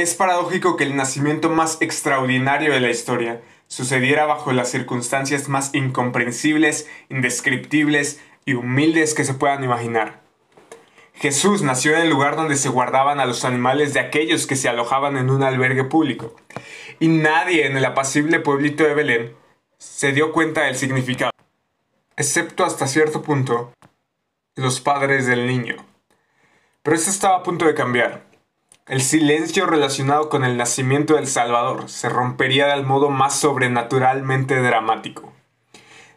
Es paradójico que el nacimiento más extraordinario de la historia sucediera bajo las circunstancias más incomprensibles, indescriptibles y humildes que se puedan imaginar. Jesús nació en el lugar donde se guardaban a los animales de aquellos que se alojaban en un albergue público, y nadie en el apacible pueblito de Belén se dio cuenta del significado, excepto hasta cierto punto los padres del niño. Pero esto estaba a punto de cambiar. El silencio relacionado con el nacimiento del Salvador se rompería del modo más sobrenaturalmente dramático.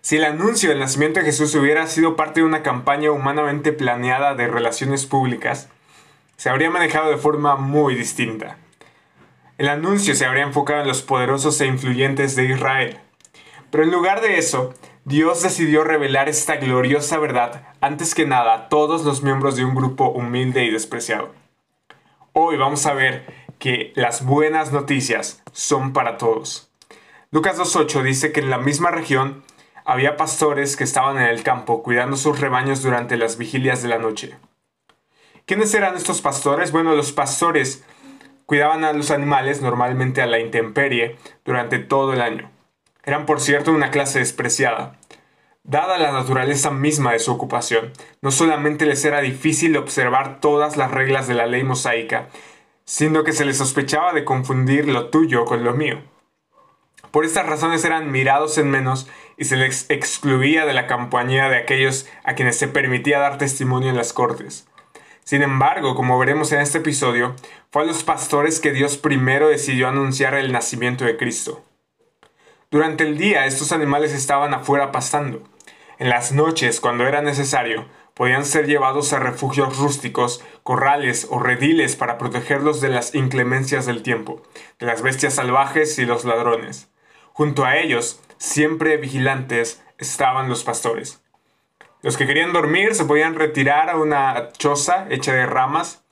Si el anuncio del nacimiento de Jesús hubiera sido parte de una campaña humanamente planeada de relaciones públicas, se habría manejado de forma muy distinta. El anuncio se habría enfocado en los poderosos e influyentes de Israel. Pero en lugar de eso, Dios decidió revelar esta gloriosa verdad antes que nada a todos los miembros de un grupo humilde y despreciado. Hoy vamos a ver que las buenas noticias son para todos. Lucas 2.8 dice que en la misma región había pastores que estaban en el campo cuidando sus rebaños durante las vigilias de la noche. ¿Quiénes eran estos pastores? Bueno, los pastores cuidaban a los animales normalmente a la intemperie durante todo el año. Eran por cierto una clase despreciada. Dada la naturaleza misma de su ocupación, no solamente les era difícil observar todas las reglas de la ley mosaica, sino que se les sospechaba de confundir lo tuyo con lo mío. Por estas razones eran mirados en menos y se les excluía de la compañía de aquellos a quienes se permitía dar testimonio en las cortes. Sin embargo, como veremos en este episodio, fue a los pastores que Dios primero decidió anunciar el nacimiento de Cristo. Durante el día estos animales estaban afuera pastando. En las noches, cuando era necesario, podían ser llevados a refugios rústicos, corrales o rediles para protegerlos de las inclemencias del tiempo, de las bestias salvajes y los ladrones. Junto a ellos, siempre vigilantes, estaban los pastores. Los que querían dormir se podían retirar a una choza hecha de ramas,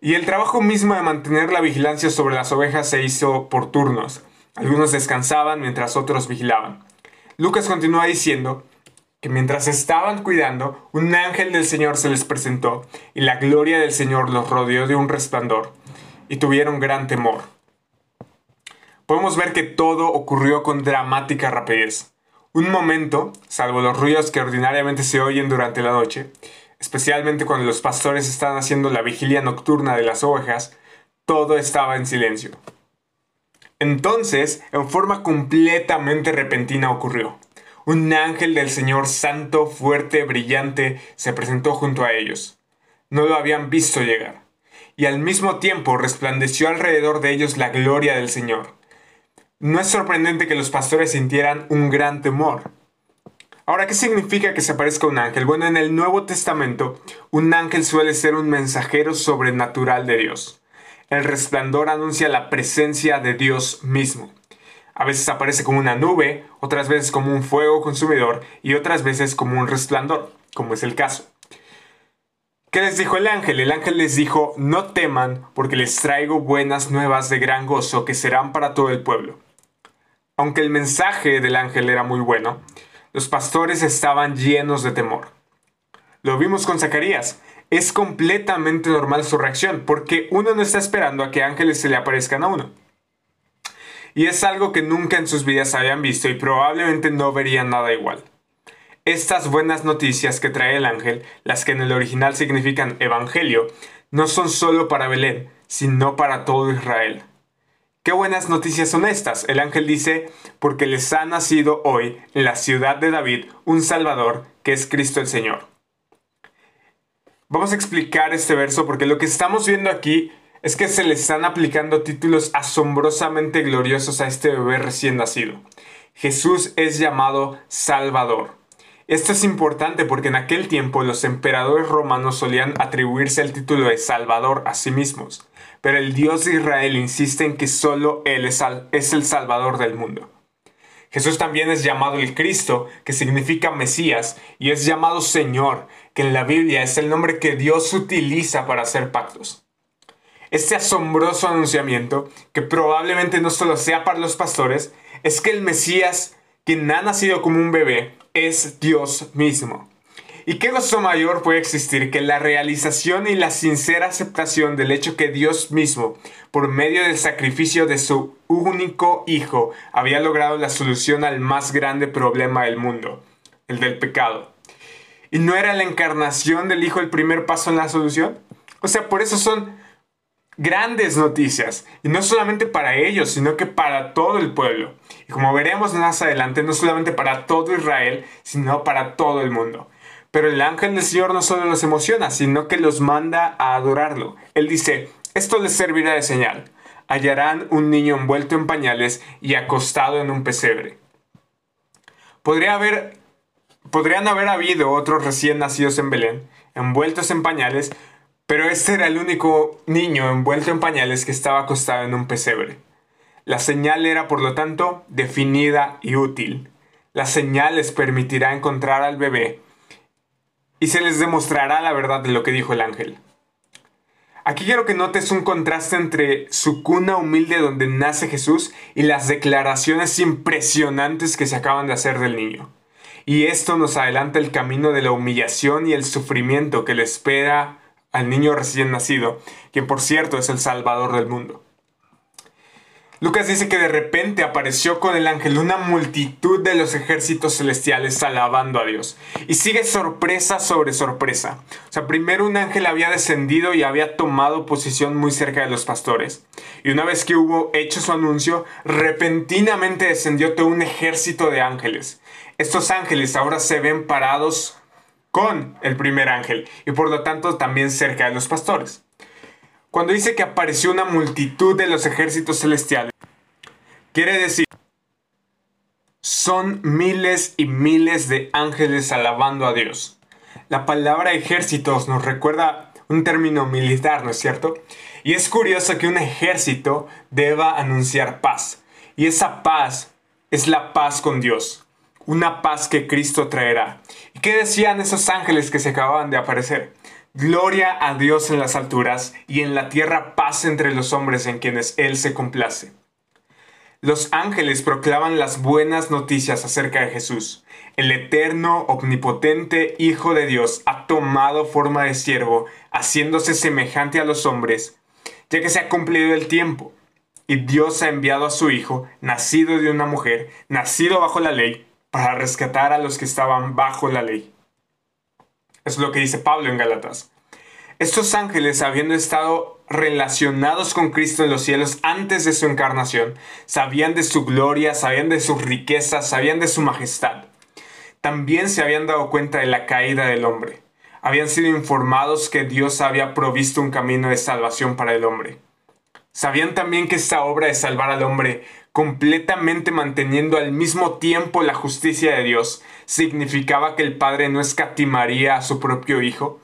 y el trabajo mismo de mantener la vigilancia sobre las ovejas se hizo por turnos. Algunos descansaban mientras otros vigilaban. Lucas continúa diciendo que mientras estaban cuidando, un ángel del Señor se les presentó y la gloria del Señor los rodeó de un resplandor y tuvieron gran temor. Podemos ver que todo ocurrió con dramática rapidez. Un momento, salvo los ruidos que ordinariamente se oyen durante la noche, especialmente cuando los pastores están haciendo la vigilia nocturna de las ovejas, todo estaba en silencio. Entonces, en forma completamente repentina ocurrió. Un ángel del Señor santo, fuerte, brillante, se presentó junto a ellos. No lo habían visto llegar. Y al mismo tiempo resplandeció alrededor de ellos la gloria del Señor. No es sorprendente que los pastores sintieran un gran temor. Ahora, ¿qué significa que se aparezca un ángel? Bueno, en el Nuevo Testamento, un ángel suele ser un mensajero sobrenatural de Dios. El resplandor anuncia la presencia de Dios mismo. A veces aparece como una nube, otras veces como un fuego consumidor y otras veces como un resplandor, como es el caso. ¿Qué les dijo el ángel? El ángel les dijo, no teman, porque les traigo buenas nuevas de gran gozo que serán para todo el pueblo. Aunque el mensaje del ángel era muy bueno, los pastores estaban llenos de temor. Lo vimos con Zacarías es completamente normal su reacción, porque uno no está esperando a que ángeles se le aparezcan a uno. Y es algo que nunca en sus vidas habían visto y probablemente no verían nada igual. Estas buenas noticias que trae el ángel, las que en el original significan evangelio, no son solo para Belén, sino para todo Israel. ¿Qué buenas noticias son estas? El ángel dice, porque les ha nacido hoy en la ciudad de David un Salvador, que es Cristo el Señor. Vamos a explicar este verso porque lo que estamos viendo aquí es que se le están aplicando títulos asombrosamente gloriosos a este bebé recién nacido. Jesús es llamado Salvador. Esto es importante porque en aquel tiempo los emperadores romanos solían atribuirse el título de Salvador a sí mismos, pero el Dios de Israel insiste en que solo Él es, el Salvador del mundo. Jesús también es llamado el Cristo, que significa Mesías, y es llamado Señor, que en la Biblia es el nombre que Dios utiliza para hacer pactos. Este asombroso anunciamiento, que probablemente no solo sea para los pastores, es que el Mesías, quien ha nacido como un bebé, es Dios mismo. ¿Y qué gozo mayor puede existir que la realización y la sincera aceptación del hecho que Dios mismo, por medio del sacrificio de su único Hijo, había logrado la solución al más grande problema del mundo, el del pecado? ¿Y no era la encarnación del Hijo el primer paso en la solución? O sea, por eso son grandes noticias. Y no solamente para ellos, sino que para todo el pueblo. Y como veremos más adelante, no solamente para todo Israel, sino para todo el mundo. Pero el ángel del Señor no solo los emociona, sino que los manda a adorarlo. Él dice, esto les servirá de señal. Hallarán un niño envuelto en pañales y acostado en un pesebre. Podría haber, podrían haber habido otros recién nacidos en Belén, envueltos en pañales, pero este era el único niño envuelto en pañales que estaba acostado en un pesebre. La señal era, por lo tanto, definida y útil. La señal les permitirá encontrar al bebé y se les demostrará la verdad de lo que dijo el ángel. Aquí quiero que notes un contraste entre su cuna humilde donde nace Jesús y las declaraciones impresionantes que se acaban de hacer del niño. Y esto nos adelanta el camino de la humillación y el sufrimiento que le espera al niño recién nacido, quien por cierto es el Salvador del mundo. Lucas dice que de repente apareció con el ángel una multitud de los ejércitos celestiales alabando a Dios. Y sigue sorpresa sobre sorpresa. O sea, primero un ángel había descendido y había tomado posición muy cerca de los pastores. Y una vez que hubo hecho su anuncio, repentinamente descendió todo un ejército de ángeles. Estos ángeles ahora se ven parados con el primer ángel y por lo tanto también cerca de los pastores. Cuando dice que apareció una multitud de los ejércitos celestiales, quiere decir, son miles y miles de ángeles alabando a Dios. La palabra ejércitos nos recuerda un término militar, ¿no es cierto? Y es curioso que un ejército deba anunciar paz. Y esa paz es la paz con Dios. Una paz que Cristo traerá. ¿Y qué decían esos ángeles que se acababan de aparecer? Gloria a Dios en las alturas y en la tierra paz entre los hombres en quienes Él se complace. Los ángeles proclaman las buenas noticias acerca de Jesús. El eterno, omnipotente Hijo de Dios ha tomado forma de siervo, haciéndose semejante a los hombres, ya que se ha cumplido el tiempo. Y Dios ha enviado a su Hijo, nacido de una mujer, nacido bajo la ley, para rescatar a los que estaban bajo la ley es lo que dice Pablo en Galatas. Estos ángeles, habiendo estado relacionados con Cristo en los cielos antes de su encarnación, sabían de su gloria, sabían de sus riquezas, sabían de su majestad. También se habían dado cuenta de la caída del hombre. Habían sido informados que Dios había provisto un camino de salvación para el hombre. Sabían también que esta obra de salvar al hombre completamente manteniendo al mismo tiempo la justicia de Dios, significaba que el Padre no escatimaría a su propio Hijo,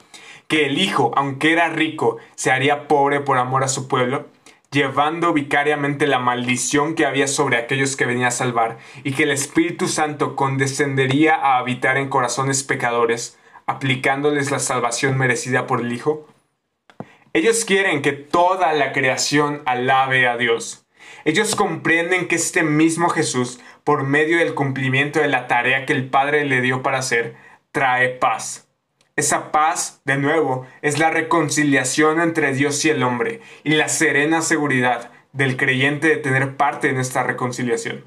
que el Hijo, aunque era rico, se haría pobre por amor a su pueblo, llevando vicariamente la maldición que había sobre aquellos que venía a salvar, y que el Espíritu Santo condescendería a habitar en corazones pecadores, aplicándoles la salvación merecida por el Hijo? Ellos quieren que toda la creación alabe a Dios ellos comprenden que este mismo Jesús, por medio del cumplimiento de la tarea que el Padre le dio para hacer, trae paz. Esa paz, de nuevo, es la reconciliación entre Dios y el hombre y la serena seguridad del creyente de tener parte en esta reconciliación.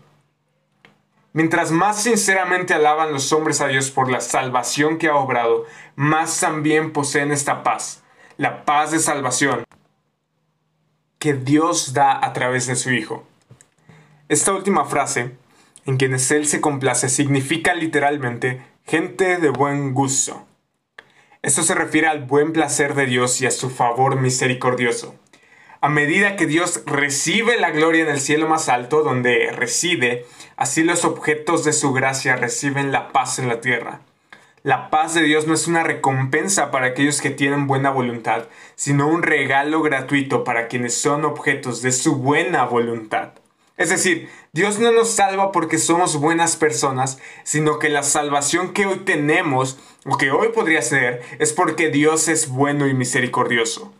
Mientras más sinceramente alaban los hombres a Dios por la salvación que ha obrado, más también poseen esta paz, la paz de salvación, que Dios da a través de su Hijo. Esta última frase, en quienes Él se complace, significa literalmente gente de buen gusto. Esto se refiere al buen placer de Dios y a su favor misericordioso. A medida que Dios recibe la gloria en el cielo más alto, donde reside, así los objetos de su gracia reciben la paz en la tierra. La paz de Dios no es una recompensa para aquellos que tienen buena voluntad, sino un regalo gratuito para quienes son objetos de su buena voluntad. Es decir, Dios no nos salva porque somos buenas personas, sino que la salvación que hoy tenemos, o que hoy podría ser, es porque Dios es bueno y misericordioso.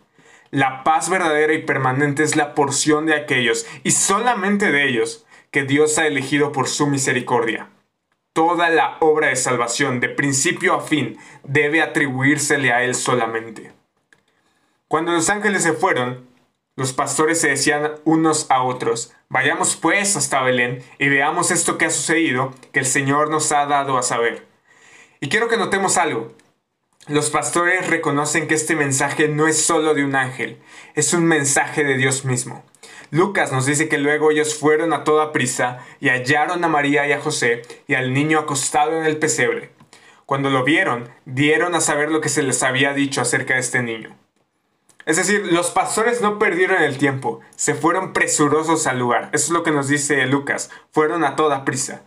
La paz verdadera y permanente es la porción de aquellos, y solamente de ellos, que Dios ha elegido por su misericordia. Toda la obra de salvación, de principio a fin, debe atribuírsele a Él solamente. Cuando los ángeles se fueron, los pastores se decían unos a otros, vayamos pues hasta Belén y veamos esto que ha sucedido, que el Señor nos ha dado a saber. Y quiero que notemos algo. Los pastores reconocen que este mensaje no es solo de un ángel, es un mensaje de Dios mismo. Lucas nos dice que luego ellos fueron a toda prisa y hallaron a María y a José y al niño acostado en el pesebre. Cuando lo vieron, dieron a saber lo que se les había dicho acerca de este niño. Es decir, los pastores no perdieron el tiempo, se fueron presurosos al lugar. Eso es lo que nos dice Lucas, fueron a toda prisa.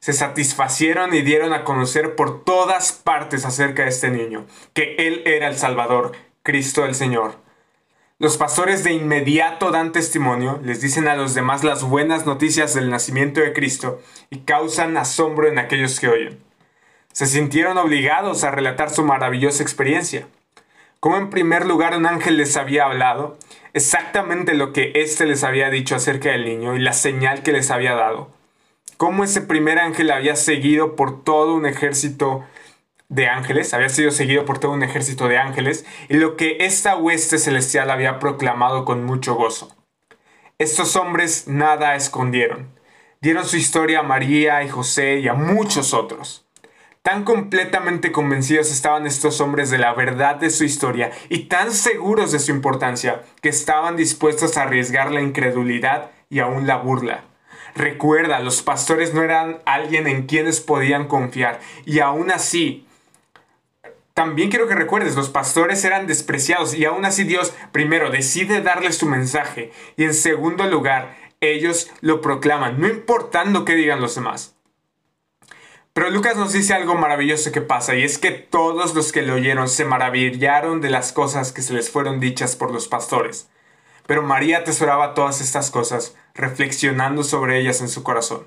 Se satisfacieron y dieron a conocer por todas partes acerca de este niño, que él era el Salvador, Cristo el Señor. Los pastores de inmediato dan testimonio, les dicen a los demás las buenas noticias del nacimiento de Cristo y causan asombro en aquellos que oyen. Se sintieron obligados a relatar su maravillosa experiencia. Como en primer lugar un ángel les había hablado, exactamente lo que éste les había dicho acerca del niño y la señal que les había dado. Cómo ese primer ángel había seguido por todo un ejército de ángeles, había sido seguido por todo un ejército de ángeles, y lo que esta hueste celestial había proclamado con mucho gozo. Estos hombres nada escondieron. Dieron su historia a María y José y a muchos otros. Tan completamente convencidos estaban estos hombres de la verdad de su historia y tan seguros de su importancia que estaban dispuestos a arriesgar la incredulidad y aún la burla. Recuerda, los pastores no eran alguien en quienes podían confiar y aún así también quiero que recuerdes, los pastores eran despreciados y aún así Dios primero decide darles su mensaje y en segundo lugar ellos lo proclaman, no importando qué digan los demás. Pero Lucas nos dice algo maravilloso que pasa, y es que todos los que lo oyeron se maravillaron de las cosas que se les fueron dichas por los pastores. Pero María atesoraba todas estas cosas, reflexionando sobre ellas en su corazón.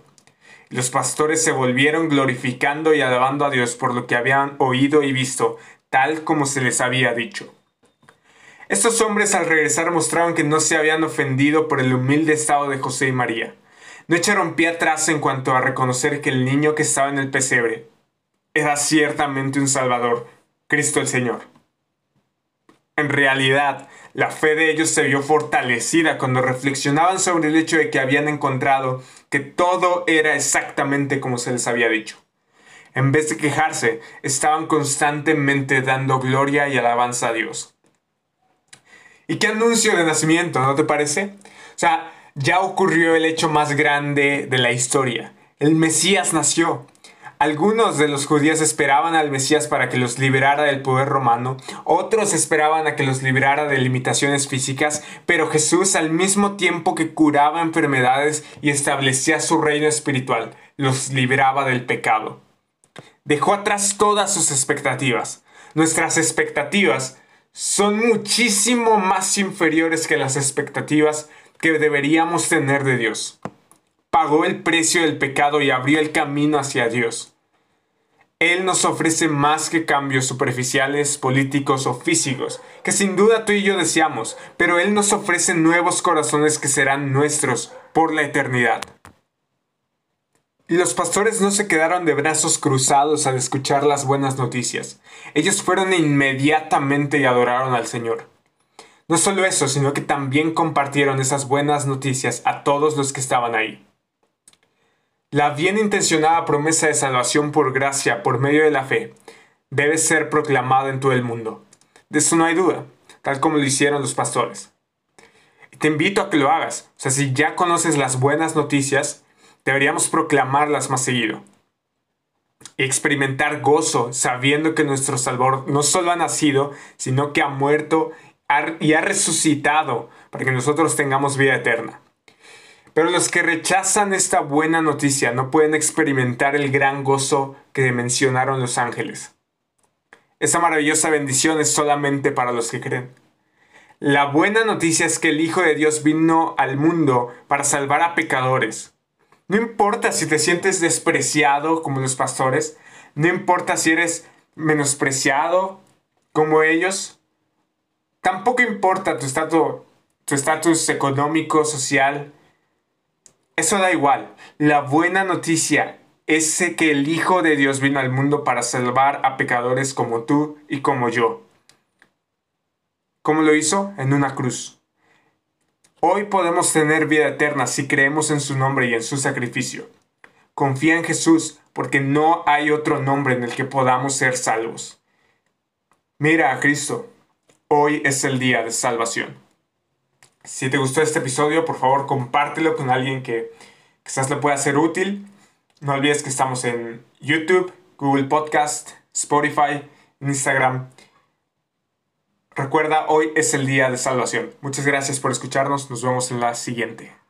Los pastores se volvieron glorificando y alabando a Dios por lo que habían oído y visto, tal como se les había dicho. Estos hombres al regresar mostraron que no se habían ofendido por el humilde estado de José y María no echaron pie atrás en cuanto a reconocer que el niño que estaba en el pesebre era ciertamente un Salvador, Cristo el Señor. En realidad, la fe de ellos se vio fortalecida cuando reflexionaban sobre el hecho de que habían encontrado que todo era exactamente como se les había dicho. En vez de quejarse, estaban constantemente dando gloria y alabanza a Dios. ¿Y qué anuncio de nacimiento, no te parece? O sea, ya ocurrió el hecho más grande de la historia. El Mesías nació. Algunos de los judíos esperaban al Mesías para que los liberara del poder romano, otros esperaban a que los liberara de limitaciones físicas, pero Jesús al mismo tiempo que curaba enfermedades y establecía su reino espiritual, los liberaba del pecado. Dejó atrás todas sus expectativas. Nuestras expectativas son muchísimo más inferiores que las expectativas que deberíamos tener de Dios. Pagó el precio del pecado y abrió el camino hacia Dios. Él nos ofrece más que cambios superficiales, políticos o físicos, que sin duda tú y yo deseamos, pero Él nos ofrece nuevos corazones que serán nuestros por la eternidad. Los pastores no se quedaron de brazos cruzados al escuchar las buenas noticias. Ellos fueron inmediatamente y adoraron al Señor. No solo eso, sino que también compartieron esas buenas noticias a todos los que estaban ahí. La bien intencionada promesa de salvación por gracia por medio de la fe debe ser proclamada en todo el mundo. De eso no hay duda, tal como lo hicieron los pastores. Te invito a que lo hagas. O sea, si ya conoces las buenas noticias, deberíamos proclamarlas más seguido. Y experimentar gozo sabiendo que nuestro Salvador no solo ha nacido, sino que ha muerto y ha resucitado para que nosotros tengamos vida eterna. Pero los que rechazan esta buena noticia no pueden experimentar el gran gozo que mencionaron los ángeles. Esa maravillosa bendición es solamente para los que creen. La buena noticia es que el Hijo de Dios vino al mundo para salvar a pecadores. No importa si te sientes despreciado como los pastores, no importa si eres menospreciado como ellos, Tampoco importa tu estatus, tu económico, social. Eso da igual. La buena noticia ese que el Hijo de Dios vino al mundo para salvar a pecadores como tú y como yo. ¿Cómo lo hizo? En una cruz. Hoy podemos tener vida eterna si creemos en su nombre y en su sacrificio. Confía en Jesús porque no hay otro nombre en el que podamos ser salvos. Mira a Cristo. Hoy es el día de salvación. Si te gustó este episodio, por favor compártelo con alguien que quizás le pueda ser útil. No olvides que estamos en YouTube, Google Podcast, Spotify, Instagram. Recuerda, hoy es el día de salvación. Muchas gracias por escucharnos. Nos vemos en la siguiente.